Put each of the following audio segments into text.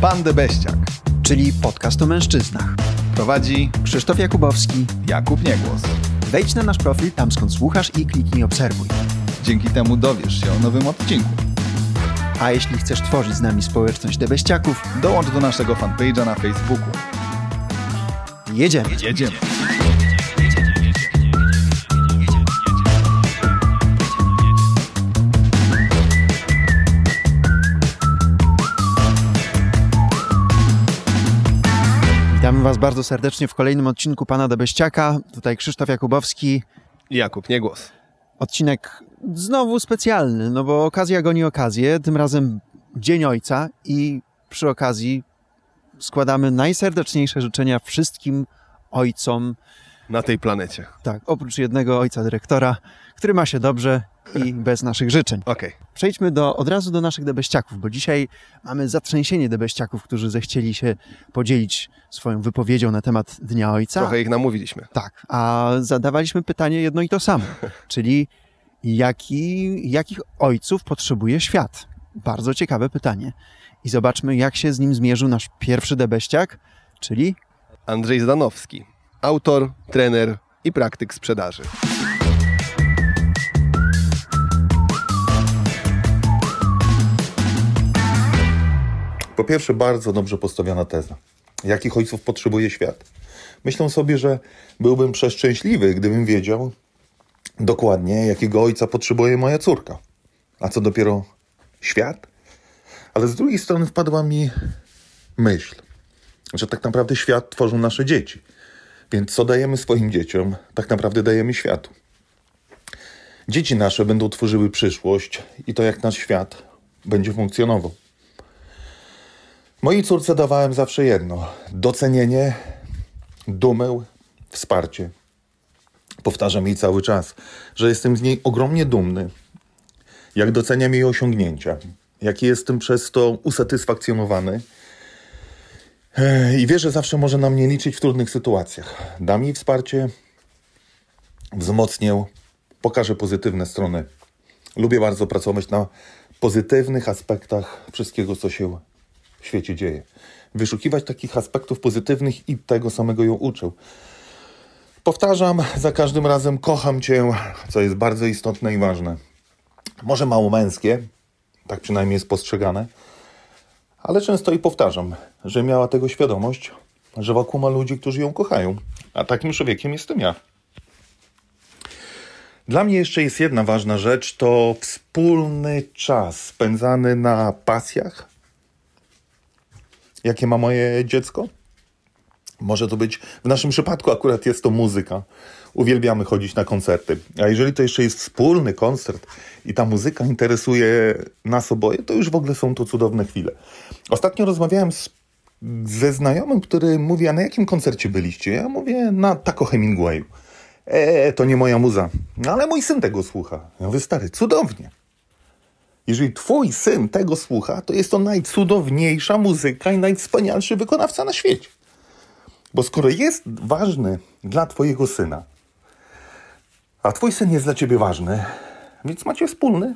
Pan Debeściak. czyli podcast o mężczyznach. Prowadzi Krzysztof Jakubowski. Jakub Niegłos. Wejdź na nasz profil tam skąd słuchasz i kliknij obserwuj. Dzięki temu dowiesz się o nowym odcinku. A jeśli chcesz tworzyć z nami społeczność debeściaków, Dołącz do naszego fanpage'a na Facebooku. jedziemy. Jedziemy. Was bardzo serdecznie w kolejnym odcinku Pana Debeściaka. Tutaj Krzysztof Jakubowski. Jakub Niegłos. Odcinek znowu specjalny, no bo okazja goni okazję. Tym razem Dzień Ojca i przy okazji składamy najserdeczniejsze życzenia wszystkim ojcom, Na tej planecie. tak, oprócz jednego ojca dyrektora, który ma się dobrze i bez naszych życzeń. Okej. Przejdźmy do, od razu do naszych debeściaków, bo dzisiaj mamy zatrzęsienie debeściaków, którzy zechcieli się podzielić swoją wypowiedzią na temat Dnia Ojca. Trochę ich namówiliśmy. Tak, a zadawaliśmy pytanie jedno i to samo, czyli jaki, jakich ojców potrzebuje świat? Bardzo ciekawe pytanie. I zobaczmy, jak się z nim zmierzył nasz pierwszy debeściak, czyli Andrzej Zdanowski. Autor, trener i praktyk sprzedaży. Po pierwsze, bardzo dobrze postawiona teza. Jakich ojców potrzebuje świat? Myślę sobie, że byłbym przeszczęśliwy, gdybym wiedział dokładnie, jakiego ojca potrzebuje moja córka. A co dopiero świat? Ale z drugiej strony wpadła mi myśl, że tak naprawdę świat tworzą nasze dzieci. Więc co dajemy swoim dzieciom, tak naprawdę dajemy światu. Dzieci nasze będą tworzyły przyszłość i to, jak nasz świat będzie funkcjonował. Mojej córce dawałem zawsze jedno: docenienie, dumę, wsparcie. Powtarzam jej cały czas, że jestem z niej ogromnie dumny, jak doceniam jej osiągnięcia, jaki jestem przez to usatysfakcjonowany. I wie, że zawsze może na mnie liczyć w trudnych sytuacjach. Dam jej wsparcie, wzmocnię, pokażę pozytywne strony. Lubię bardzo pracować na pozytywnych aspektach wszystkiego, co się w świecie dzieje. Wyszukiwać takich aspektów pozytywnych i tego samego ją uczę. Powtarzam za każdym razem, kocham Cię, co jest bardzo istotne i ważne. Może mało męskie, tak przynajmniej jest postrzegane, ale często i powtarzam, że miała tego świadomość, że wokół ma ludzi, którzy ją kochają, a takim człowiekiem jestem ja. Dla mnie jeszcze jest jedna ważna rzecz, to wspólny czas spędzany na pasjach, jakie ma moje dziecko. Może to być, w naszym przypadku akurat jest to muzyka. Uwielbiamy chodzić na koncerty. A jeżeli to jeszcze jest wspólny koncert i ta muzyka interesuje nas oboje, to już w ogóle są to cudowne chwile. Ostatnio rozmawiałem z, ze znajomym, który mówi, a na jakim koncercie byliście? Ja mówię, na Taco Hemingwayu. E, to nie moja muza. No ale mój syn tego słucha. Ja mówię, stary, cudownie. Jeżeli twój syn tego słucha, to jest to najcudowniejsza muzyka i najwspanialszy wykonawca na świecie. Bo skoro jest ważny dla twojego syna, a twój syn jest dla ciebie ważny, więc macie wspólny,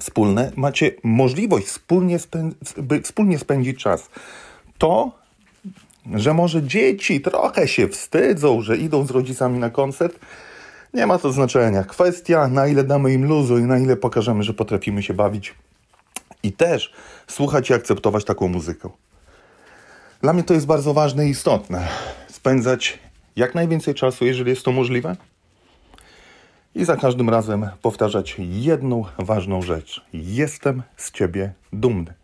wspólne, macie możliwość wspólnie, by wspólnie spędzić czas. To, że może dzieci trochę się wstydzą, że idą z rodzicami na koncert, nie ma to znaczenia. Kwestia, na ile damy im luzu i na ile pokażemy, że potrafimy się bawić i też słuchać i akceptować taką muzykę. Dla mnie to jest bardzo ważne i istotne. Spędzać jak najwięcej czasu, jeżeli jest to możliwe. I za każdym razem powtarzać jedną ważną rzecz. Jestem z ciebie dumny.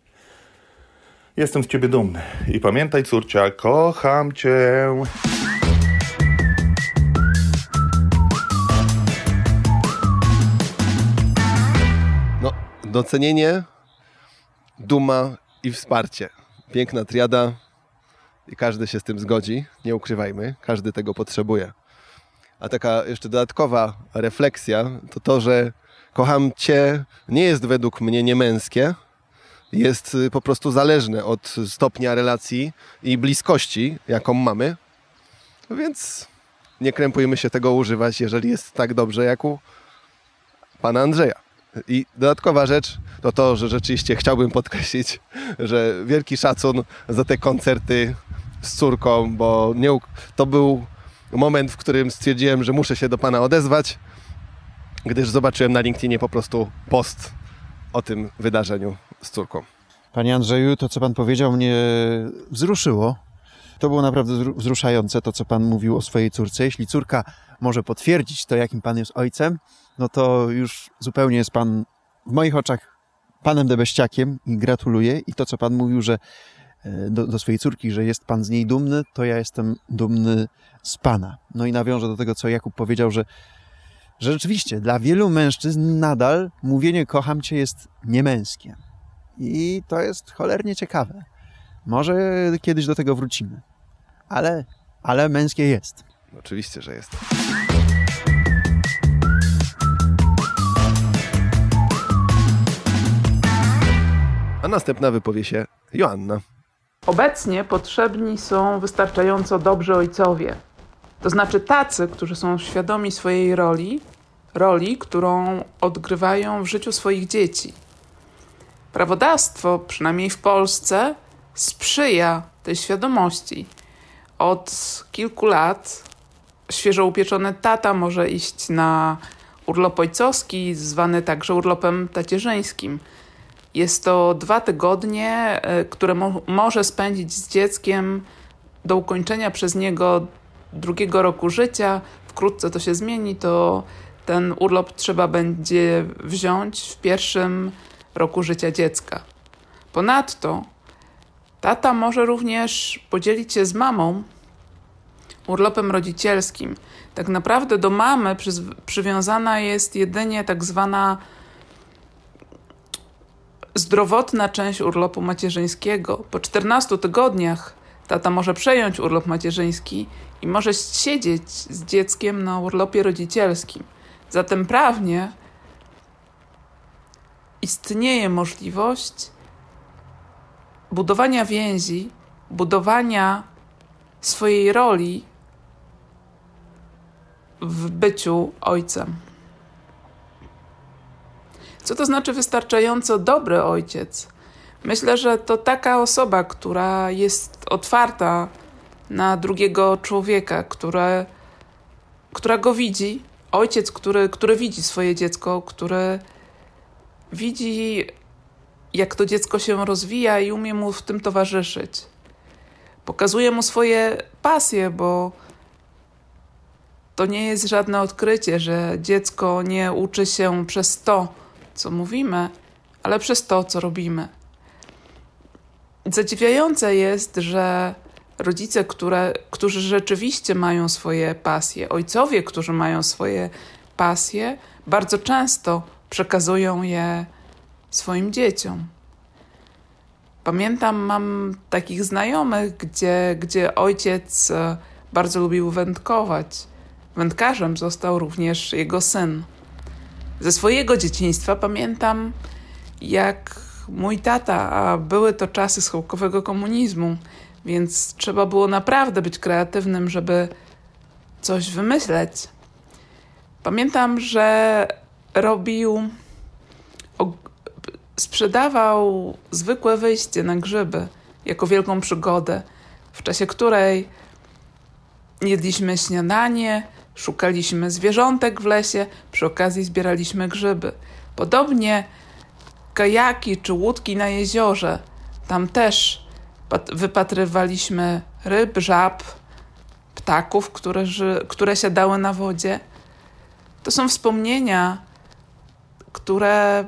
Jestem z ciebie dumny. I pamiętaj, córcia, kocham cię. No, docenienie, duma i wsparcie. Piękna triada i każdy się z tym zgodzi, nie ukrywajmy, każdy tego potrzebuje. A taka jeszcze dodatkowa refleksja to to, że kocham Cię nie jest według mnie niemęskie, jest y, po prostu zależne od stopnia relacji i bliskości, jaką mamy. Więc nie krępujmy się tego używać, jeżeli jest tak dobrze jak u pana Andrzeja. I dodatkowa rzecz to to, że rzeczywiście chciałbym podkreślić, że wielki szacun za te koncerty z córką, bo nie, to był moment, w którym stwierdziłem, że muszę się do Pana odezwać, gdyż zobaczyłem na LinkedInie po prostu post o tym wydarzeniu z córką. Panie Andrzeju, to co Pan powiedział mnie wzruszyło. To było naprawdę wzruszające, to co Pan mówił o swojej córce. Jeśli córka może potwierdzić to, jakim Pan jest ojcem, no to już zupełnie jest Pan w moich oczach Panem Debeściakiem i gratuluję. I to, co Pan mówił, że e, do, do, swojej córki, że jest Pan z niej dumny, to ja jestem dumny z Pana. No i nawiążę do tego, co Jakub powiedział, że, że rzeczywiście dla wielu mężczyzn nadal mówienie kocham Cię jest niemęskie. I to jest cholernie ciekawe. Może kiedyś do tego wrócimy. Ale, ale męskie jest. Oczywiście, że jest. A następna wypowie się Joanna. Obecnie potrzebni są wystarczająco dobrzy ojcowie. To znaczy tacy, którzy są świadomi swojej roli, roli, którą odgrywają w życiu swoich dzieci. Prawodawstwo, przynajmniej w Polsce, sprzyja tej świadomości. Od kilku lat świeżo upieczony tata może iść na urlop ojcowski, zwany także urlopem tacierzyńskim. Jest to dwa tygodnie, e, które mo może spędzić z dzieckiem do ukończenia przez niego drugiego roku życia. Wkrótce to się zmieni, to ten urlop trzeba będzie wziąć w pierwszym roku życia dziecka. Ponadto tata może również podzielić się z mamą urlopem rodzicielskim. Tak naprawdę do mamy przywiązana jest jedynie tak zwana zdrowotna część urlopu macierzyńskiego. Po 14 tygodniach tata może przejąć urlop macierzyński i może siedzieć z dzieckiem na urlopie rodzicielskim. Zatem prawnie istnieje możliwość budowania więzi, budowania swojej roli w byciu ojcem. Co to znaczy wystarczająco dobry ojciec? Myślę, że to taka osoba, która jest otwarta na drugiego człowieka, które, która go widzi. Ojciec, który, który widzi swoje dziecko, który widzi, jak to dziecko się rozwija i umie mu w tym towarzyszyć. Pokazuje mu swoje pasje, bo to nie jest żadne odkrycie, że dziecko nie uczy się przez to, co mówimy, ale przez to, co robimy. Zadziwiające jest, że rodzice, które, którzy rzeczywiście mają swoje pasje, ojcowie, którzy mają swoje pasje, bardzo często przekazują je swoim dzieciom. Pamiętam, mam takich znajomych, gdzie, gdzie ojciec e, bardzo lubił wędkować. Wędkarzem został również jego syn. Ze swojego dzieciństwa pamiętam, jak mój tata, a były to czasy schyłkowego komunizmu, więc trzeba było naprawdę być kreatywnym, żeby coś wymyśleć. Pamiętam, że robił, sprzedawał zwykłe wyjście na grzyby jako wielką przygodę, w czasie której jedliśmy śniadanie, Szukaliśmy zwierzątek w lesie, przy okazji zbieraliśmy grzyby. Podobnie kajaki czy łódki na jeziorze. Tam też wypatrywaliśmy ryb, żab, ptaków, które, które siadały na wodzie. To są wspomnienia, które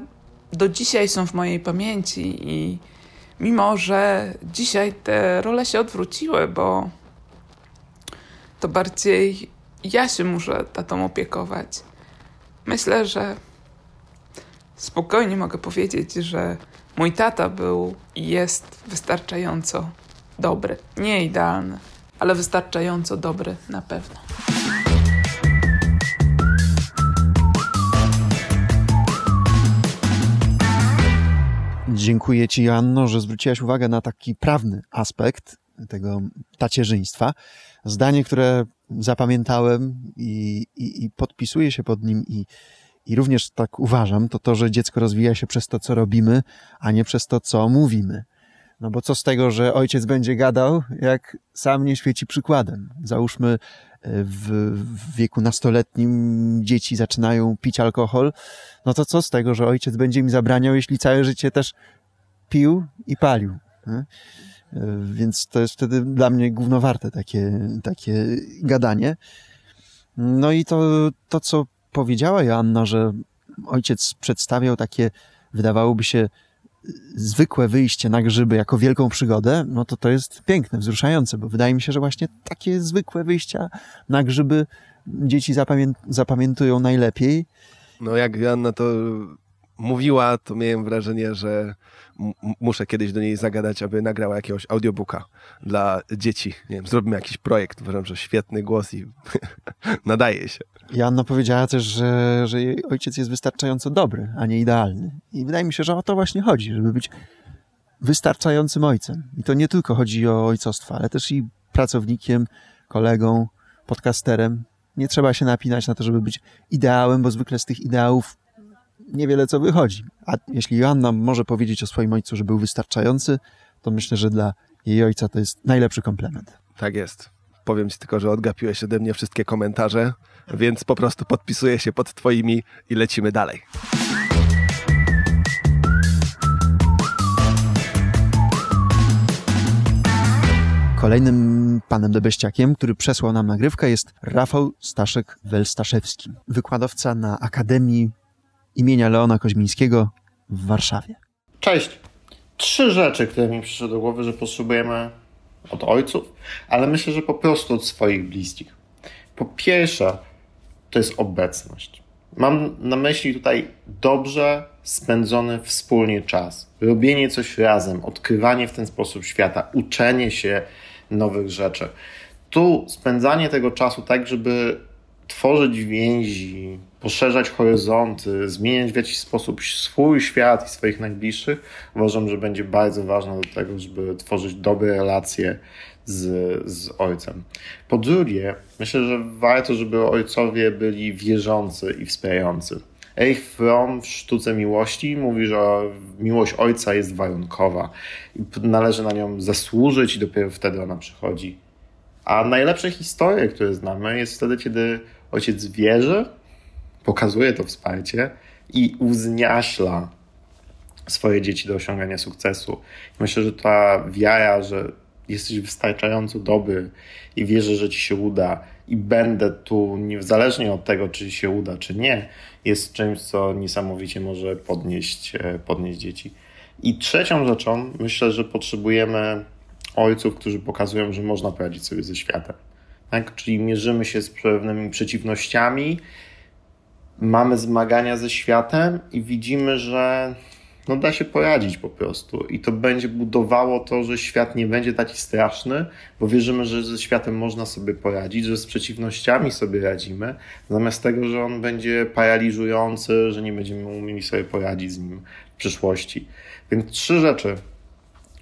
do dzisiaj są w mojej pamięci i mimo, że dzisiaj te role się odwróciły, bo to bardziej ja się muszę tatą opiekować. Myślę, że spokojnie mogę powiedzieć, że mój tata był i jest wystarczająco dobry. Nie idealny, ale wystarczająco dobry na pewno. Dziękuję Ci, Joanno, że zwróciłaś uwagę na taki prawny aspekt tego tacierzyństwa. Zdanie, które zapamiętałem i, i, i podpisuję się pod nim i, i również tak uważam, to to, że dziecko rozwija się przez to, co robimy, a nie przez to, co mówimy. No bo co z tego, że ojciec będzie gadał, jak sam nie świeci przykładem. Załóżmy, e, w, w wieku nastoletnim dzieci zaczynają pić alkohol, no to co z tego, że ojciec będzie mi zabraniał, jeśli całe życie też pił i palił. E, Więc to jest wtedy dla mnie głównowarte takie, takie gadanie. No i to, to, co powiedziała Joanna, że ojciec przedstawiał takie, wydawałoby się, zwykłe wyjście na grzyby jako wielką przygodę, no to to jest piękne, wzruszające, bo wydaje mi się, że właśnie takie zwykłe wyjścia na grzyby dzieci zapamię zapamiętują najlepiej. No jak Joanna to mówiła, to miałem wrażenie, że muszę kiedyś do niej zagadać, aby nagrała jakiegoś audiobooka dla dzieci. Nie wiem, zrobimy jakiś projekt. Uważam, że świetny głos i nadaje się. Joanna powiedziała też, że, że jej ojciec jest wystarczająco dobry, a nie idealny. I wydaje mi się, że o to właśnie chodzi, żeby być wystarczającym ojcem. I to nie tylko chodzi o ojcostwo, ale też i pracownikiem, kolegą, podcasterem. Nie trzeba się napinać na to, żeby być ideałem, bo zwykle z tych ideałów niewiele co wychodzi. A jeśli Joanna może powiedzieć o swoim ojcu, że był wystarczający, to myślę, że dla jej ojca to jest najlepszy komplement. Tak jest. Powiem ci tylko, że odgapiłeś ode mnie wszystkie komentarze, więc po prostu podpisuję się pod twoimi i lecimy dalej. Kolejnym panem Debeściakiem, który przesłał nam nagrywkę jest Rafał Staszek-Welstaszewski, wykładowca na Akademii imienia Leona Koźmińskiego w Warszawie. Cześć. Trzy rzeczy, które mi przyszły do głowy, że potrzebujemy od ojców, ale myślę, że po prostu od swoich bliskich. Po pierwsze, to jest obecność. Mam na myśli tutaj dobrze spędzony wspólnie czas, robienie coś razem, odkrywanie w ten sposób świata, uczenie się nowych rzeczy. Tu spędzanie tego czasu tak, żeby tworzyć więzi, poszerzać horyzonty, zmieniać w jakiś sposób swój świat i swoich najbliższych, uważam, że będzie bardzo ważne do tego, żeby tworzyć dobre relacje z, z ojcem. Po drugie, myślę, że warto, żeby ojcowie byli wierzący i wspierający. Erich Fromm w Sztuce Miłości mówi, że miłość ojca jest warunkowa i należy na nią zasłużyć i dopiero wtedy ona przychodzi. A najlepsze historie, które znamy, jest wtedy, kiedy ojciec wierzy, pokazuje to wsparcie i uzniaśla swoje dzieci do osiągania sukcesu. Myślę, że ta wiara, że jesteś wystarczająco dobry i wierzę, że ci się uda i będę tu niezależnie od tego, czy się uda, czy nie, jest czymś, co niesamowicie może podnieść, podnieść dzieci. I trzecią rzeczą, myślę, że potrzebujemy ojców, którzy pokazują, że można poradzić sobie ze światem. Tak? Czyli mierzymy się z pewnymi przeciwnościami, mamy zmagania ze światem i widzimy, że no da się poradzić po prostu. I to będzie budowało to, że świat nie będzie taki straszny, bo wierzymy, że ze światem można sobie poradzić, że z przeciwnościami sobie radzimy, zamiast tego, że on będzie paraliżujący, że nie będziemy umieli sobie poradzić z nim w przyszłości. Więc trzy rzeczy,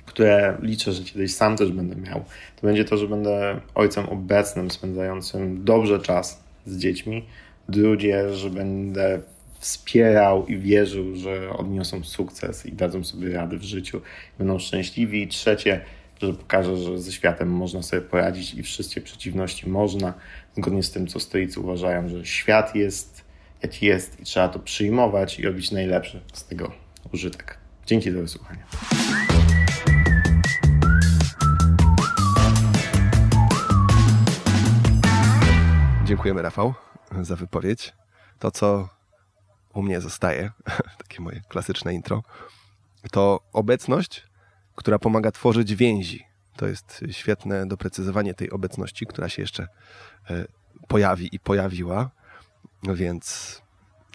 które liczę, że kiedyś sam też będę miał, to będzie to, że będę ojcem obecnym, spędzającym dobrze czas z dziećmi. Drugie, że będę wspierał i wierzył, że odniosą sukces i dadzą sobie radę w życiu, będą szczęśliwi. I trzecie, że pokażę, że ze światem można sobie poradzić i wszystkie przeciwności można, zgodnie z tym, co stoicy uważają, że świat jest jaki jest i trzeba to przyjmować i robić najlepszy z tego użytek. Dzięki za wysłuchanie. Dziękujemy, Rafał, za wypowiedź. To, co u mnie zostaje, takie moje klasyczne intro, to obecność, która pomaga tworzyć więzi. To jest świetne doprecyzowanie tej obecności, która się jeszcze e, pojawi i pojawiła, więc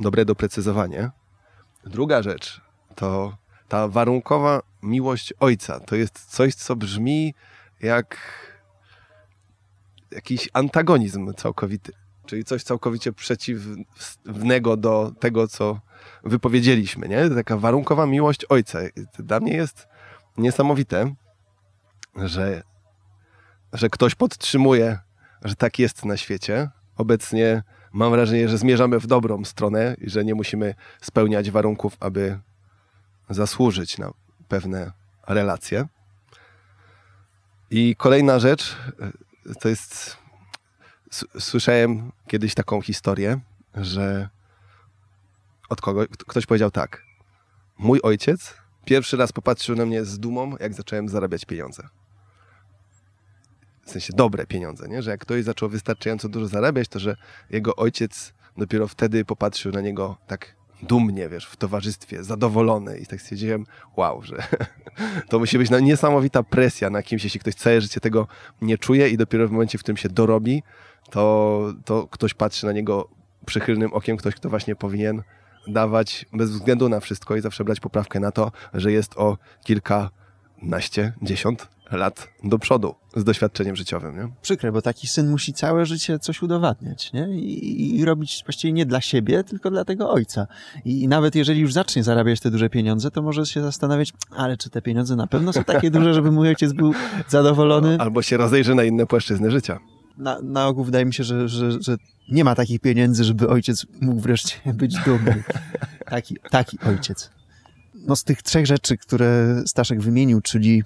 dobre doprecyzowanie. Druga rzecz to ta warunkowa miłość ojca. To jest coś, co brzmi jak jakiś antagonizm całkowity, czyli coś całkowicie przeciwnego do tego, co wypowiedzieliśmy, nie? Taka warunkowa miłość ojca. Dla mnie jest niesamowite, że, że ktoś podtrzymuje, że tak jest na świecie. Obecnie mam wrażenie, że zmierzamy w dobrą stronę i że nie musimy spełniać warunków, aby zasłużyć na pewne relacje. I kolejna rzecz to jest. Słyszałem kiedyś taką historię, że od kogo ktoś powiedział tak. Mój ojciec pierwszy raz popatrzył na mnie z dumą, jak zacząłem zarabiać pieniądze. W sensie dobre pieniądze, nie? że jak ktoś zaczął wystarczająco dużo zarabiać, to że jego ojciec dopiero wtedy popatrzył na niego tak dumnie, wiesz, w towarzystwie, zadowolony i tak stwierdziłem, wow, że to musi być no, niesamowita presja na kimś, jeśli ktoś całe życie tego nie czuje i dopiero w momencie, w którym się dorobi, to, to ktoś patrzy na niego przychylnym okiem, ktoś, kto właśnie powinien dawać bez względu na wszystko i zawsze brać poprawkę na to, że jest o kilkanaście, dziesiąt lat do przodu z doświadczeniem życiowym. Nie? Przykre, bo taki syn musi całe życie coś udowadniać nie? I, i robić właściwie nie dla siebie, tylko dla tego ojca. I, I, nawet jeżeli już zacznie zarabiać te duże pieniądze, to może się zastanawiać, ale czy te pieniądze na pewno są takie duże, żeby mój ojciec był zadowolony? Albo się rozejrzy na inne płaszczyzny życia. Na, na ogół wydaje mi się, że, że, że nie ma takich pieniędzy, żeby ojciec mógł wreszcie być dumny. Taki, taki ojciec. No z tych trzech rzeczy, które Staszek wymienił, czyli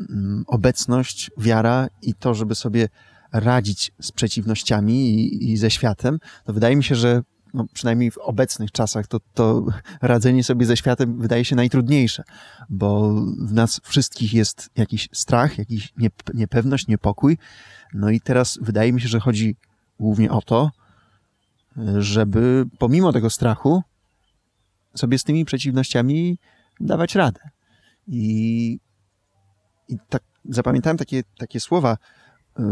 Mm, obecność, wiara i to, żeby sobie radzić z przeciwnościami i, i ze światem, to wydaje mi się, że no, przynajmniej w obecnych czasach to, to radzenie sobie ze światem wydaje się najtrudniejsze, bo w nas wszystkich jest jakiś strach, jakiś niepewność, niepokój. No i teraz wydaje mi się, że chodzi głównie o to, żeby pomimo tego strachu sobie z tymi przeciwnościami dawać radę. I i tak zapamiętałem takie, takie słowa y,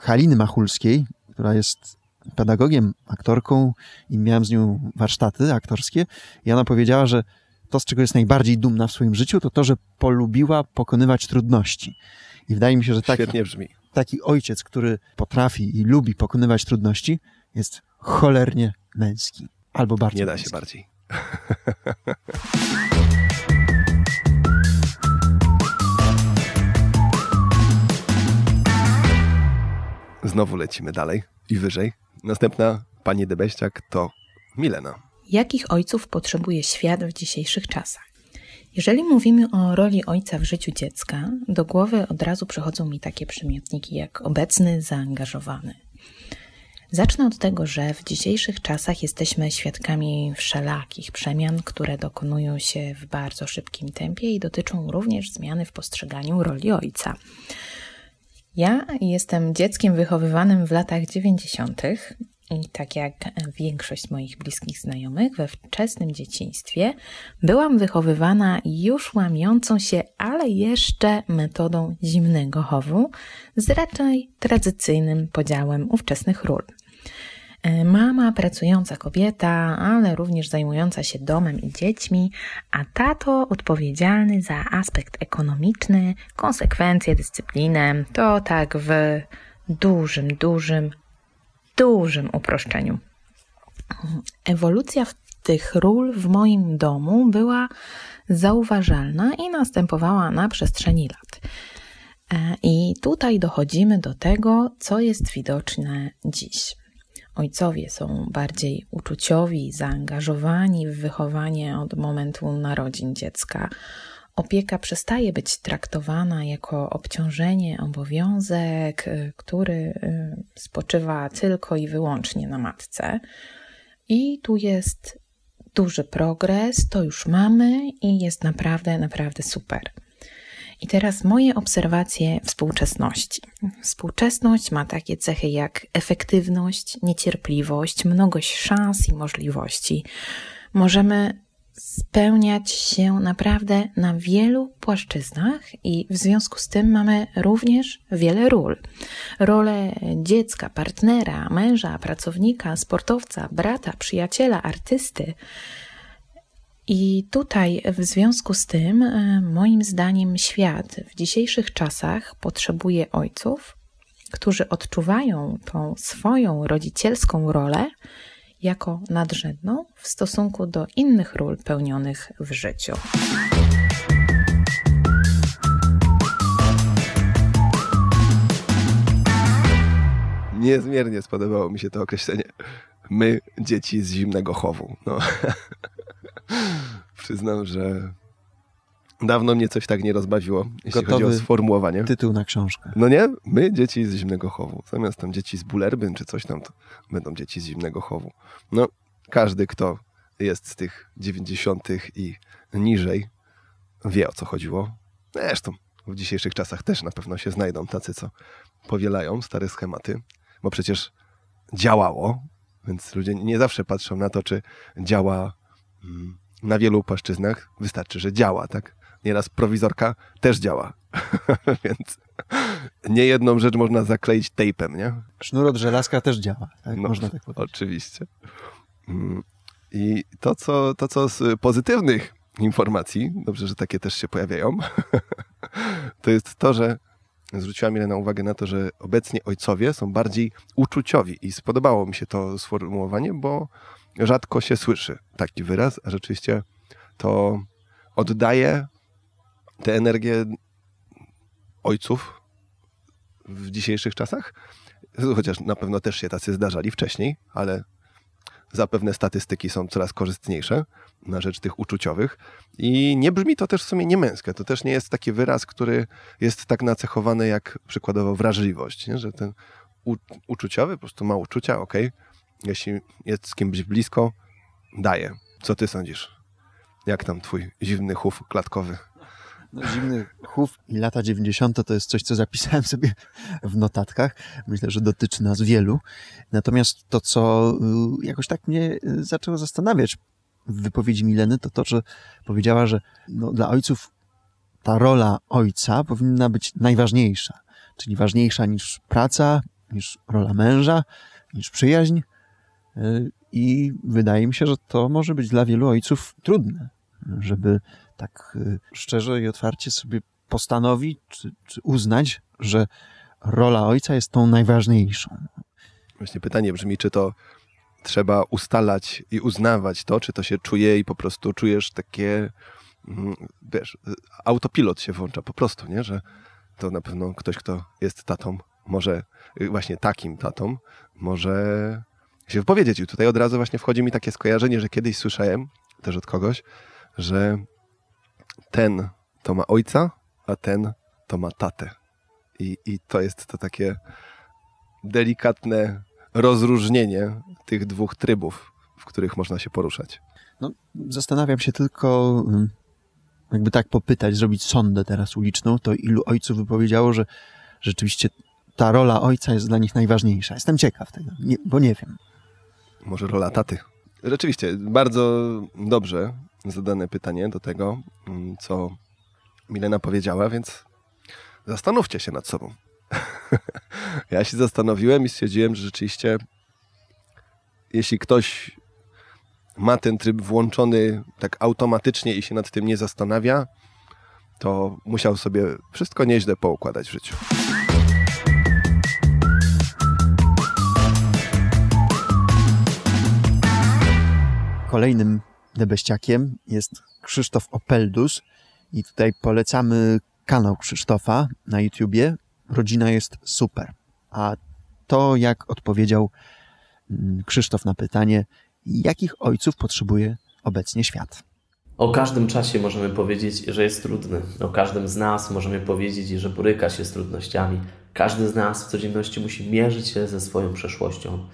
Haliny Machulskiej, która jest pedagogiem, aktorką i miałem z nią warsztaty aktorskie. I ona powiedziała, że to, z czego jest najbardziej dumna w swoim życiu, to to, że polubiła pokonywać trudności. I wydaje mi się, że taki, taki ojciec, który potrafi i lubi pokonywać trudności, jest cholernie męski. Albo bardzo Nie da męski. się bardziej. Znowu lecimy dalej i wyżej. Następna pani Debeściak to Milena. Jakich ojców potrzebuje świat w dzisiejszych czasach? Jeżeli mówimy o roli ojca w życiu dziecka, do głowy od razu przychodzą mi takie przymiotniki jak obecny, zaangażowany. Zacznę od tego, że w dzisiejszych czasach jesteśmy świadkami wszelakich przemian, które dokonują się w bardzo szybkim tempie i dotyczą również zmiany w postrzeganiu roli ojca. Ja jestem dzieckiem wychowywanym w latach 90. I tak jak większość moich bliskich znajomych, we wczesnym dzieciństwie byłam wychowywana już łamiącą się, ale jeszcze metodą zimnego chowu, z raczej tradycyjnym podziałem ówczesnych ról. E, mama, pracująca kobieta, ale również zajmująca się domem i dziećmi, a tato odpowiedzialny za aspekt ekonomiczny, konsekwencje, dyscyplinę. To tak w dużym, dużym, dużym uproszczeniu. Ewolucja w tych ról w moim domu była zauważalna i następowała na przestrzeni lat. E, I tutaj dochodzimy do tego, co jest widoczne dziś. Ojcowie są bardziej uczuciowi, zaangażowani w wychowanie od momentu narodzin dziecka. Opieka przestaje być traktowana jako obciążenie, obowiązek, który y, spoczywa tylko i wyłącznie na matce. I tu jest duży progres, to już mamy i jest naprawdę, naprawdę super. I teraz moje obserwacje współczesności. Współczesność ma takie cechy jak efektywność, niecierpliwość, mnogość szans i możliwości. Możemy spełniać się naprawdę na wielu płaszczyznach i w związku z tym mamy również wiele ról. Rolę dziecka, partnera, męża, pracownika, sportowca, brata, przyjaciela, artysty. I tutaj w związku z tym, e, moim zdaniem, świat w dzisiejszych czasach potrzebuje ojców, którzy odczuwają tą swoją rodzicielską rolę jako nadrzędną w stosunku do innych ról pełnionych w życiu. Niezmiernie spodobało mi się to określenie. My, dzieci z zimnego chowu. No. Przyznam, że dawno mnie coś tak nie rozbawiło, jeśli Gotowy chodzi o sformułowanie. Tytuł na książkę. No nie? My, dzieci z zimnego chowu. Zamiast tam dzieci z Bulerbyn czy coś tam, to będą dzieci z zimnego chowu. No, każdy, kto jest z tych 90. i niżej, wie o co chodziło. Zresztą w dzisiejszych czasach też na pewno się znajdą tacy, co powielają stare schematy, bo przecież działało, więc ludzie nie zawsze patrzą na to, czy działa na wielu płaszczyznach. Wystarczy, że działa, tak? Nieraz prowizorka też działa, więc nie jedną rzecz można zakleić tejpem, nie? Sznur od żelazka też działa. Tak? No, Można tak powiedzieć. Oczywiście. Mm, I to co, to, co z pozytywnych informacji, dobrze, że takie też się pojawiają, to jest to, że zwróciła mi na uwagę na to, że obecnie ojcowie są bardziej uczuciowi i spodobało mi się to sformułowanie, bo rzadko się słyszy taki wyraz, a rzeczywiście to oddaje tę energię ojców w dzisiejszych czasach, chociaż na pewno też się tacy zdarzali wcześniej, ale zapewne statystyki są coraz korzystniejsze na rzecz tych uczuciowych i nie brzmi to też w sumie niemęskie. To też nie jest taki wyraz, który jest tak nacechowany jak przykładowo wrażliwość, nie? że ten u, uczuciowy po prostu ma uczucia, ok, jeśli jest z kimś blisko, daje. Co ty sądzisz? Jak tam twój zimny chów klatkowy? No, zimny chów i lata 90. to jest coś, co zapisałem sobie w notatkach. Myślę, że dotyczy nas wielu. Natomiast to, co y, jakoś tak mnie y, zaczęło zastanawiać w wypowiedzi Mileny, to to, że powiedziała, że no, dla ojców ta rola ojca powinna być najważniejsza. Czyli ważniejsza niż praca, niż rola męża, niż przyjaźń. I wydaje mi się, że to może być dla wielu ojców trudne, żeby tak y, szczerze i otwarcie sobie postanowić, czy, czy uznać, że rola ojca jest tą najważniejszą. Właśnie pytanie brzmi, czy to trzeba ustalać i uznawać to, czy to się czuje i po prostu czujesz takie, mm, wiesz, autopilot się włącza po prostu, nie? Że to na pewno ktoś, kto jest tatą, może y, właśnie takim tatą, może się wypowiedzieć. I tutaj od razu właśnie wchodzi mi takie skojarzenie, że kiedyś słyszałem też od kogoś, że ten to ma ojca, a ten to ma tatę. I, i to jest to takie delikatne rozróżnienie tych dwóch trybów, w których można się poruszać. No, zastanawiam się tylko, ym, jakby tak popytać, zrobić sondę teraz uliczną, to ilu ojców wypowiedziało, że rzeczywiście ta rola ojca jest dla nich najważniejsza. Jestem ciekaw tego, nie, bo nie wiem. Może rola taty. Rzeczywiście, bardzo dobrze zadane pytanie do tego, mm, co Milena powiedziała, więc zastanówcie się nad sobą. ja się zastanowiłem i stwierdziłem, że rzeczywiście jeśli ktoś ma ten tryb włączony tak automatycznie i się nad tym nie zastanawia, to musiał sobie wszystko nieźle poukładać w życiu. Kolejnym debeściakiem jest Krzysztof Opeldus i tutaj polecamy kanał Krzysztofa na YouTubie. Rodzina jest super. A to, jak odpowiedział mm, Krzysztof na pytanie, jakich ojców potrzebuje obecnie świat. O każdym czasie możemy powiedzieć, że jest trudny. O każdym z nas możemy powiedzieć, że boryka się z trudnościami. Każdy z nas w codzienności musi mierzyć się ze swoją przeszłością.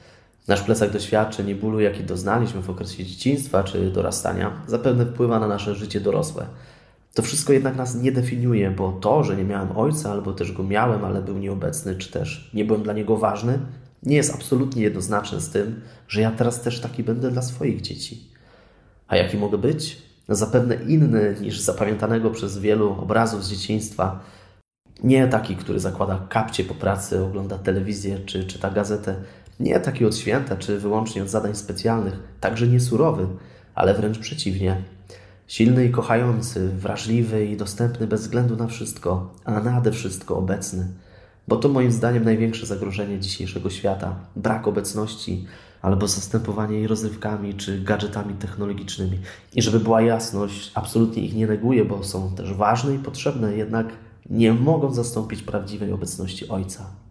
Nasz plecak doświadczeń i bólu, jaki doznaliśmy w okresie dzieciństwa czy dorastania, zapewne wpływa na nasze życie dorosłe. To wszystko jednak nas nie definiuje, bo to, że nie miałem ojca, albo też go miałem, ale był nieobecny, czy też nie byłem dla niego ważny, nie jest absolutnie jednoznaczne z tym, że ja teraz też taki będę dla swoich dzieci. A jaki mogę być? No zapewne inny niż zapamiętanego przez wielu obrazów z dzieciństwa. Nie taki, który zakłada kapcie po pracy, ogląda telewizję czy czyta gazetę. Nie taki od święta czy wyłącznie od zadań specjalnych. Także nie surowy, ale wręcz przeciwnie. Silny i kochający, wrażliwy i dostępny bez względu na wszystko, a nade wszystko obecny. Bo to moim zdaniem największe zagrożenie dzisiejszego świata. Brak obecności albo zastępowanie jej rozrywkami czy gadżetami technologicznymi. I żeby była jasność, absolutnie ich nie neguję, bo są też ważne i potrzebne, jednak nie mogą zastąpić prawdziwej obecności Ojca.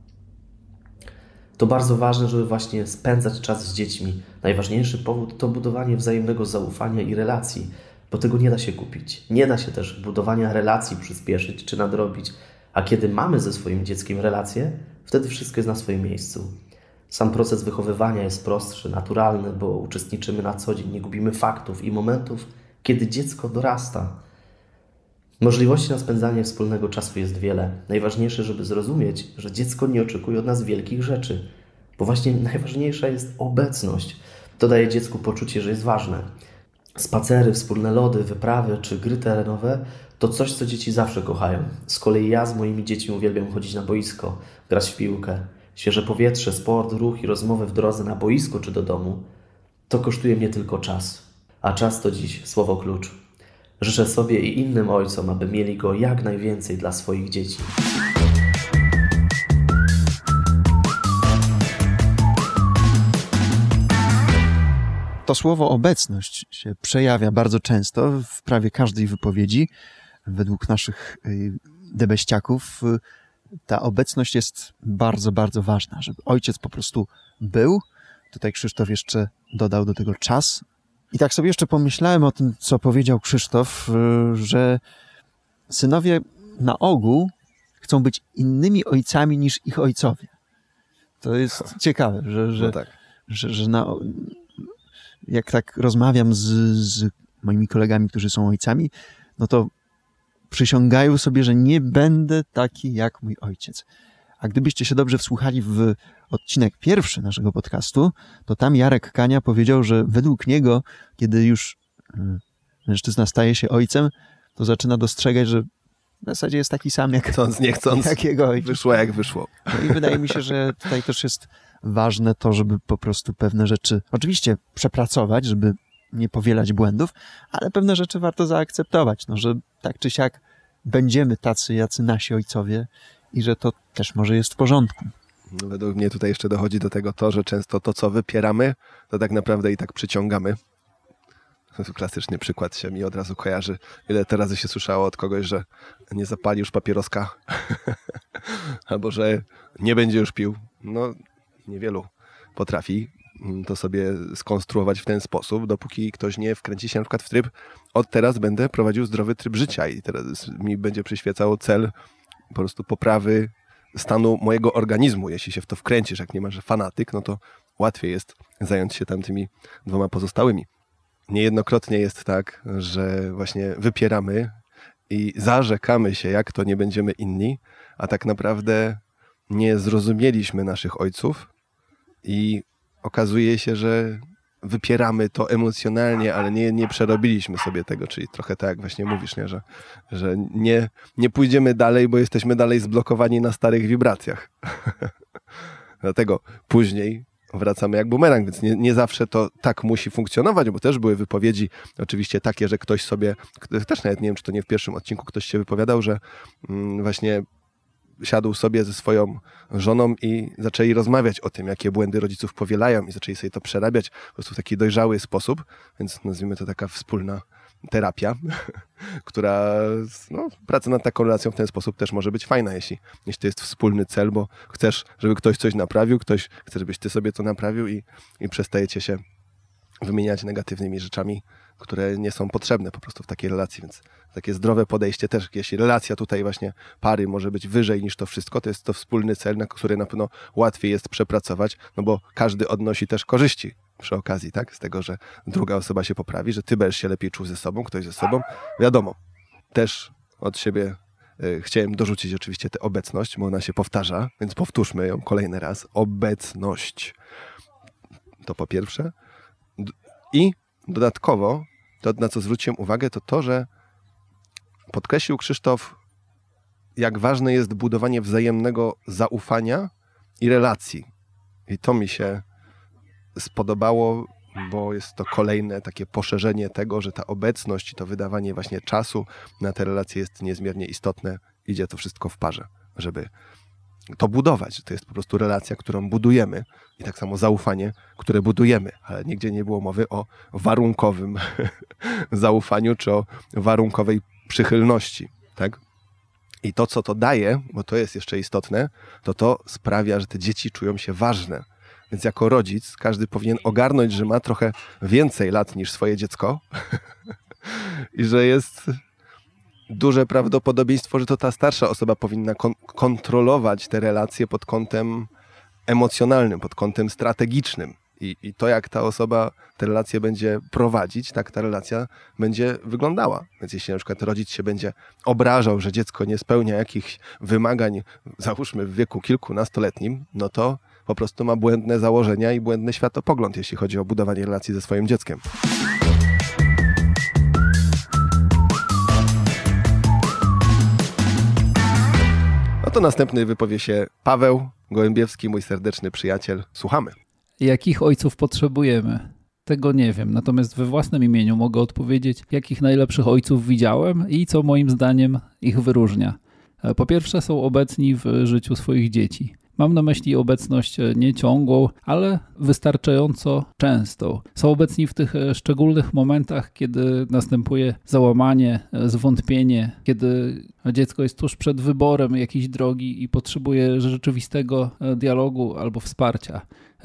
To bardzo ważne, żeby właśnie spędzać czas z dziećmi. Najważniejszy powód to budowanie wzajemnego zaufania i relacji, bo tego nie da się kupić. Nie da się też budowania relacji przyspieszyć czy nadrobić. A kiedy mamy ze swoim dzieckiem relacje, wtedy wszystko jest na swoim miejscu. Sam proces wychowywania jest prostszy, naturalny, bo uczestniczymy na co dzień, nie gubimy faktów i momentów, kiedy dziecko dorasta. Możliwości na spędzanie wspólnego czasu jest wiele. Najważniejsze, żeby zrozumieć, że dziecko nie oczekuje od nas wielkich rzeczy, bo właśnie najważniejsza jest obecność. To daje dziecku poczucie, że jest ważne. Spacery, wspólne lody, wyprawy czy gry terenowe to coś, co dzieci zawsze kochają. Z kolei ja z moimi dziećmi uwielbiam chodzić na boisko, grać w piłkę. Świeże powietrze, sport, ruch i rozmowy w drodze na boisko czy do domu to kosztuje mnie tylko czas. A czas to dziś słowo klucz. Życzę sobie i innym ojcom, aby mieli go jak najwięcej dla swoich dzieci. To słowo obecność się przejawia bardzo często w prawie każdej wypowiedzi. Według naszych y, debeściaków y, ta obecność jest bardzo, bardzo ważna, żeby ojciec po prostu był. Tutaj Krzysztof jeszcze dodał do tego czas. I tak sobie jeszcze pomyślałem o tym, co powiedział Krzysztof, y, że synowie na ogół chcą być innymi ojcami niż ich ojcowie. To jest ciekawe, że, że, No tak. że, że na, jak tak rozmawiam z, z moimi kolegami, którzy są ojcami, no to przysiągają sobie, że nie będę taki jak mój ojciec. A gdybyście się dobrze wsłuchali w odcinek pierwszy naszego podcastu, to tam Jarek Kania powiedział, że według niego, kiedy już y, mężczyzna staje się ojcem, to zaczyna dostrzegać, że w zasadzie jest taki sam jak, Chcąc, nie chcąc, jak jego ojciec. wyszło jak wyszło. No i wydaje mi się, że tutaj też jest ważne to, żeby po prostu pewne rzeczy oczywiście przepracować, żeby nie powielać błędów, ale pewne rzeczy warto zaakceptować, no, że tak czy siak będziemy tacy, jacy nasi ojcowie i że to też może jest w porządku. No, według mnie tutaj jeszcze dochodzi do tego to, że często to, co wypieramy, to tak naprawdę i tak przyciągamy. Klasyczny przykład się mi od razu kojarzy. Ile te razy się słyszało od kogoś, że nie zapali już papieroska, albo że nie będzie już pił. No, niewielu potrafi to sobie skonstruować w ten sposób, dopóki ktoś nie wkręci się na przykład w tryb od teraz będę prowadził zdrowy tryb życia i teraz mi będzie przyświecał cel po prostu poprawy stanu mojego organizmu. Jeśli się w to wkręcisz, jak nie masz fanatyk, no to łatwiej jest zająć się tamtymi dwoma pozostałymi. Niejednokrotnie jest tak, że właśnie wypieramy i zarzekamy się, jak to nie będziemy inni, a tak naprawdę nie zrozumieliśmy naszych ojców i okazuje się, że wypieramy to emocjonalnie, ale nie, nie przerobiliśmy sobie tego, czyli trochę tak jak właśnie mówisz, nie? Że, że nie, nie pójdziemy dalej, bo jesteśmy dalej zblokowani na starych wibracjach. Dlatego później wracamy jak bumerang, więc nie, nie zawsze to tak musi funkcjonować, bo też były wypowiedzi oczywiście takie, że ktoś sobie, też nawet nie wiem, czy to nie w pierwszym odcinku ktoś się wypowiadał, że mm, właśnie siadł sobie ze swoją żoną i zaczęli rozmawiać o tym, jakie błędy rodziców powielają i zaczęli sobie to przerabiać po prostu w taki dojrzały sposób, więc nazwijmy to taka wspólna terapia, która, no, praca nad taką relacją w ten sposób też może być fajna, jeśli, jeśli to jest wspólny cel, bo chcesz, żeby ktoś coś naprawił, ktoś chce, żebyś ty sobie to naprawił i, i przestajecie się wymieniać negatywnymi rzeczami, które nie są potrzebne po prostu w takiej relacji, więc takie zdrowe podejście też, jeśli relacja tutaj właśnie pary może być wyżej niż to wszystko, to jest to wspólny cel, na który na pewno łatwiej jest przepracować, no bo każdy odnosi też korzyści przy okazji, tak, z tego, że druga osoba się poprawi, że ty będziesz się lepiej czuł ze sobą, ktoś ze sobą, wiadomo, też od siebie y, chciałem dorzucić oczywiście tę obecność, bo ona się powtarza, więc powtórzmy ją kolejny raz. Obecność. To po pierwsze. I dodatkowo, to na co zwróciłem uwagę, to to, że podkreślił Krzysztof, jak ważne jest budowanie wzajemnego zaufania i relacji. I to mi się spodobało, bo jest to kolejne takie poszerzenie tego, że ta obecność i to wydawanie właśnie czasu na te relacje jest niezmiernie istotne. Idzie to wszystko w parze, żeby to budować. To jest po prostu relacja, którą budujemy i tak samo zaufanie, które budujemy, ale nigdzie nie było mowy o warunkowym zaufaniu czy o warunkowej przychylności, tak? I to, co to daje, bo to jest jeszcze istotne, to to sprawia, że te dzieci czują się ważne. Więc jako rodzic każdy powinien ogarnąć, że ma trochę więcej lat niż swoje dziecko i że jest duże prawdopodobieństwo, że to ta starsza osoba powinna kon kontrolować te relacje pod kątem emocjonalnym, pod kątem strategicznym. I, I to, jak ta osoba te relacje będzie prowadzić, tak ta relacja będzie wyglądała. Więc jeśli na przykład rodzic się będzie obrażał, że dziecko nie spełnia jakichś wymagań, załóżmy w wieku kilkunastoletnim, no to po prostu ma błędne założenia i błędny światopogląd, jeśli chodzi o budowanie relacji ze swoim dzieckiem. To następny wypowie się Paweł Gołębiewski, mój serdeczny przyjaciel. Słuchamy. Jakich ojców potrzebujemy? Tego nie wiem, natomiast we własnym imieniu mogę odpowiedzieć, jakich najlepszych ojców widziałem i co moim zdaniem ich wyróżnia. Po pierwsze, są obecni w życiu swoich dzieci. Mam na myśli obecność e, nie ciągłą, ale wystarczająco częstą. Są obecni w tych e, szczególnych momentach, kiedy następuje załamanie, e, zwątpienie, kiedy dziecko jest tuż przed wyborem jakiejś drogi i potrzebuje rzeczywistego dialogu albo wsparcia.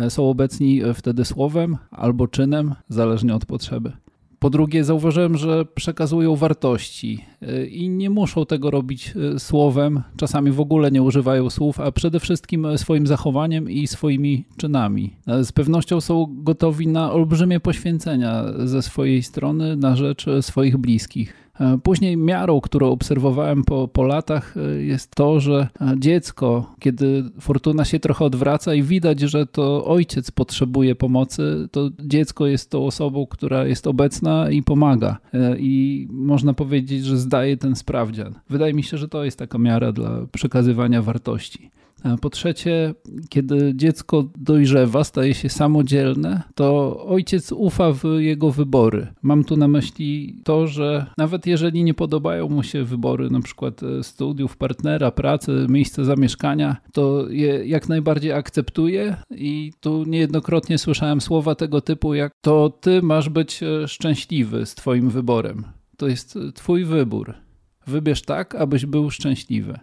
Są obecni wtedy słowem albo czynem, zależnie od potrzeby. Po drugie, zauważyłem, że przekazują wartości y, i nie muszą tego robić y, słowem, czasami w ogóle nie używają słów, a przede wszystkim swoim zachowaniem i swoimi czynami. Z pewnością są gotowi na olbrzymie poświęcenia ze swojej strony na rzecz swoich bliskich. E, później miarą, którą obserwowałem po, po latach, e, jest to, że e, dziecko, kiedy fortuna się trochę odwraca i widać, że to ojciec potrzebuje pomocy, to dziecko jest tą osobą, która jest obecna i pomaga. I można powiedzieć, że zdaje ten sprawdzian. Wydaje mi się, że to jest taka miara dla przekazywania wartości. Po trzecie, kiedy dziecko dojrzewa, staje się samodzielne, to ojciec ufa w jego wybory. Mam tu na myśli to, że nawet jeżeli nie podobają mu się wybory na przykład e, studiów, partnera, pracy, miejsca zamieszkania, to je jak najbardziej akceptuje i tu niejednokrotnie słyszałem słowa tego typu jak to ty masz być e, szczęśliwy z twoim wyborem. To jest e, twój wybór. Wybierz tak, abyś był szczęśliwy.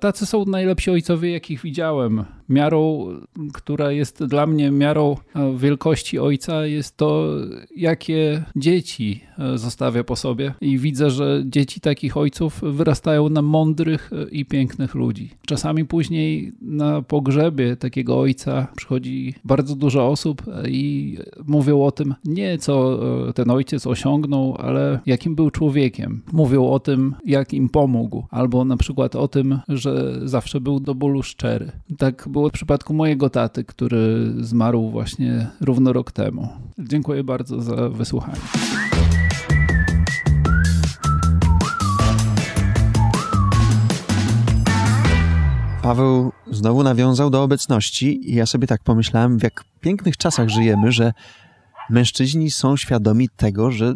Tacy są najlepsi ojcowie, jakich widziałem. Miarą, która jest dla mnie miarą e, wielkości ojca, jest to, jakie dzieci e, zostawia po sobie. I widzę, że dzieci takich ojców wyrastają na mądrych e, i pięknych ludzi. Czasami później na pogrzebie takiego ojca przychodzi bardzo dużo osób i mówią o tym nie co ten ojciec osiągnął, ale jakim był człowiekiem. Mówią o tym, jak im pomógł, albo na przykład o tym, że zawsze był do bólu szczery. Tak było w przypadku mojego taty, który zmarł właśnie równo rok temu. Dziękuję bardzo za wysłuchanie. Paweł znowu nawiązał do obecności i ja sobie tak pomyślałem, w jak pięknych czasach żyjemy, że mężczyźni są świadomi tego, że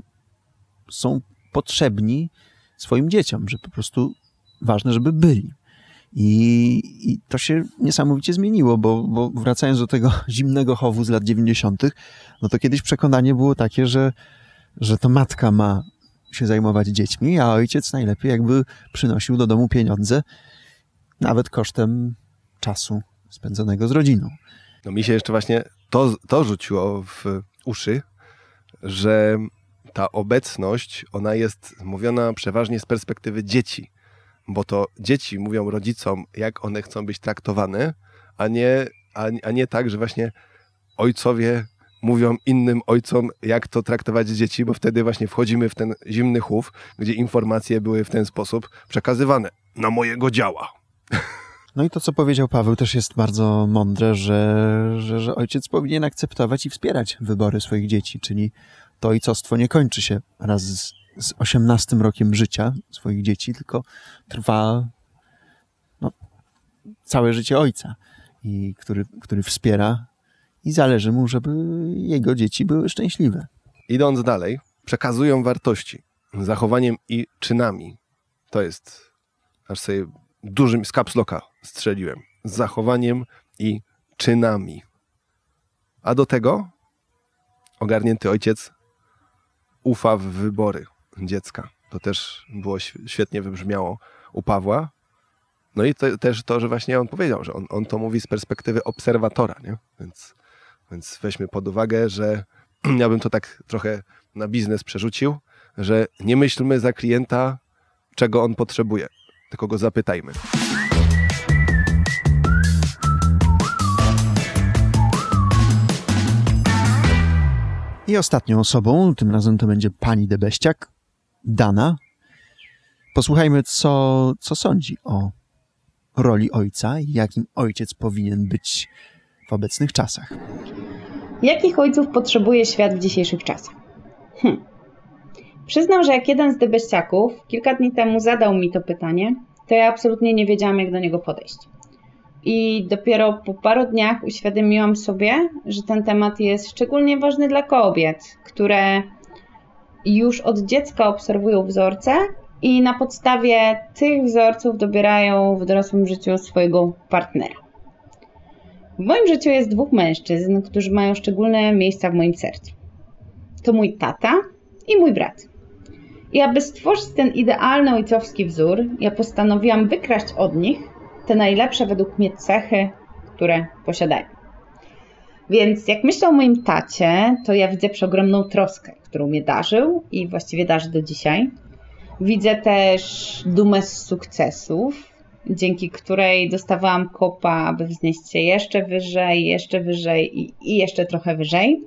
są potrzebni swoim dzieciom, że po prostu ważne, żeby byli. I, I, to się niesamowicie zmieniło, bo, bo wracając do tego zimnego chowu z lat 90., no to kiedyś przekonanie było takie, że, że to matka ma się zajmować dziećmi, a ojciec najlepiej jakby przynosił do domu pieniądze, nawet kosztem czasu spędzonego z rodziną. No mi się jeszcze właśnie to, to rzuciło w uszy, że ta obecność, ona jest mówiona przeważnie z perspektywy dzieci bo to dzieci mówią rodzicom, jak one chcą być traktowane, a nie, a, a nie tak, że właśnie ojcowie mówią innym ojcom, jak to traktować dzieci, bo wtedy właśnie wchodzimy w ten zimny chów, gdzie informacje były w ten sposób przekazywane na mojego działa. No i to, co powiedział Paweł, też jest bardzo mądre, że, że, że ojciec powinien akceptować i wspierać wybory swoich dzieci, czyli to ojcostwo nie kończy się raz z z 18 rokiem życia swoich dzieci, tylko trwa no, całe życie ojca, i który, który wspiera i zależy mu, żeby jego dzieci były szczęśliwe. Idąc dalej, przekazują wartości zachowaniem i czynami. To jest, aż sobie dużym z kapsloka strzeliłem. Z zachowaniem i czynami. A do tego ogarnięty ojciec ufa w wybory dziecka. To też było świetnie wybrzmiało u Pawła. No i to, też to, że właśnie on powiedział, że on, on to mówi z perspektywy obserwatora, nie? Więc, więc weźmy pod uwagę, że ja bym to tak trochę na biznes przerzucił, że nie myślmy za klienta, czego on potrzebuje, tylko go zapytajmy. I ostatnią osobą, tym razem to będzie pani Debeściak, Dana. Posłuchajmy, co, co sądzi o roli ojca i jakim ojciec powinien być w obecnych czasach. Jakich ojców potrzebuje świat w dzisiejszych czasach? Hm. Przyznam, że jak jeden z debeściaków kilka dni temu zadał mi to pytanie, to ja absolutnie nie wiedziałam, jak do niego podejść. I dopiero po paru dniach uświadomiłam sobie, że ten temat jest szczególnie ważny dla kobiet, które już od dziecka obserwują wzorce i na podstawie tych wzorców dobierają w dorosłym życiu swojego partnera. W moim życiu jest dwóch mężczyzn, którzy mają szczególne miejsca w moim sercu. To mój tata i mój brat. I aby stworzyć ten idealny ojcowski wzór, ja postanowiłam wykraść od nich te najlepsze według mnie cechy, które posiadają. Więc jak myślę o moim tacie, to ja widzę przeogromną troskę, którą mnie darzył i właściwie darzy do dzisiaj. Widzę też dumę z sukcesów, dzięki której dostawałam kopa, aby wznieść się jeszcze wyżej, jeszcze wyżej i, i jeszcze trochę wyżej.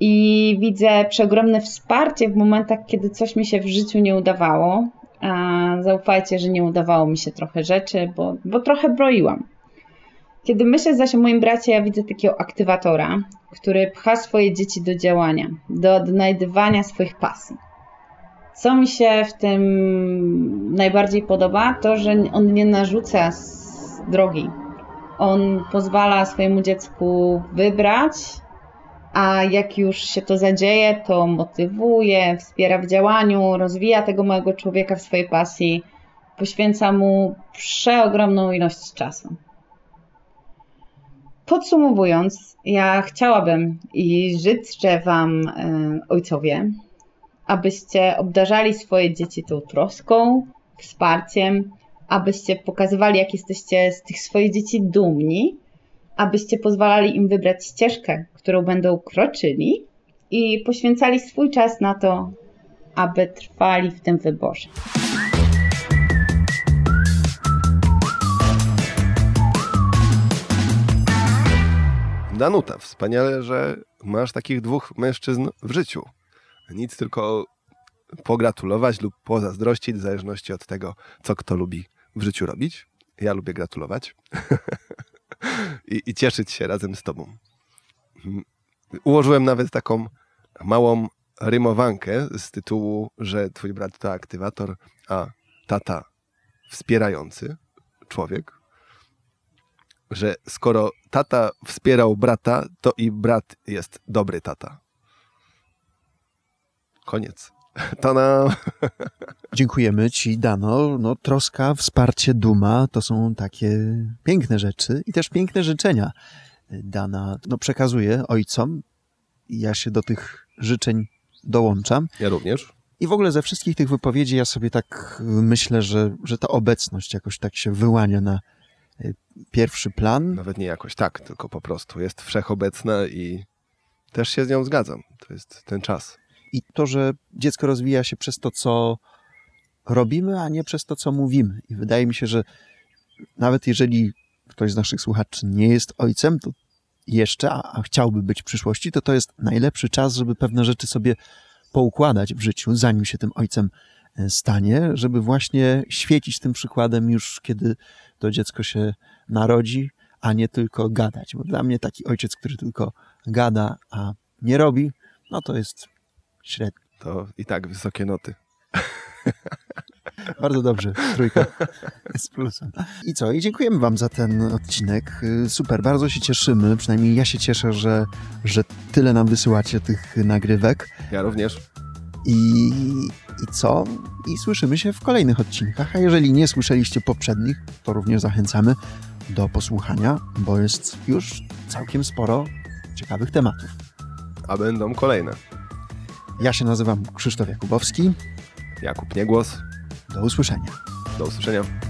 I widzę przeogromne wsparcie w momentach, kiedy coś mi się w życiu nie udawało. A zaufajcie, że nie udawało mi się trochę rzeczy, bo, bo trochę broiłam. Kiedy myślę zaś o moim bracie, ja widzę takiego aktywatora, który pcha swoje dzieci do działania, do odnajdywania swoich pasji. Co mi się w tym najbardziej podoba, to że on nie narzuca drogi. On pozwala swojemu dziecku wybrać, a jak już się to zadzieje, to motywuje, wspiera w działaniu, rozwija tego małego człowieka w swojej pasji, poświęca mu przeogromną ilość czasu. Podsumowując, ja chciałabym i życzę Wam, e, ojcowie, abyście obdarzali swoje dzieci tą troską, wsparciem, abyście pokazywali, jak jesteście z tych swoich dzieci dumni, abyście pozwalali im wybrać ścieżkę, którą będą kroczyli i poświęcali swój czas na to, aby trwali w tym wyborze. Danuta, wspaniale, że masz takich dwóch mężczyzn w życiu. Nic tylko pogratulować lub pozazdrościć, w zależności od tego, co kto lubi w życiu robić. Ja lubię gratulować I, i cieszyć się razem z tobą. Ułożyłem nawet taką małą rymowankę z tytułu, że twój brat to aktywator, a tata wspierający człowiek. Że skoro tata wspierał brata, to i brat jest dobry tata. Koniec. To na... Dziękujemy Ci, Dano. No, troska, wsparcie, duma to są takie piękne rzeczy i też piękne życzenia. Dana no, przekazuje ojcom ja się do tych życzeń dołączam. Ja również. I w ogóle ze wszystkich tych wypowiedzi ja sobie tak myślę, że, że ta obecność jakoś tak się wyłania na pierwszy plan. Nawet nie jakoś tak, tylko po prostu jest wszechobecna i też się z nią zgadzam. To jest ten czas. I to, że dziecko rozwija się przez to, co robimy, a nie przez to, co mówimy. I wydaje mi się, że nawet jeżeli ktoś z naszych słuchaczy nie jest ojcem, to jeszcze, a, a chciałby być w przyszłości, to to jest najlepszy czas, żeby pewne rzeczy sobie poukładać w życiu, zanim się tym ojcem stanie, żeby właśnie świecić tym przykładem już, kiedy to dziecko się narodzi, a nie tylko gadać. Bo dla mnie taki ojciec, który tylko gada, a nie robi, no to jest średni. To i tak wysokie noty. Bardzo dobrze, trójka z plusem. I co? I dziękujemy Wam za ten odcinek. Super, bardzo się cieszymy. Przynajmniej ja się cieszę, że, że tyle nam wysyłacie tych nagrywek. Ja również. I, I co? I słyszymy się w kolejnych odcinkach. A jeżeli nie słyszeliście poprzednich, to również zachęcamy do posłuchania, bo jest już całkiem sporo ciekawych tematów. A będą kolejne. Ja się nazywam Krzysztof Jakubowski. Jakub Niegłos. Do usłyszenia. Do usłyszenia.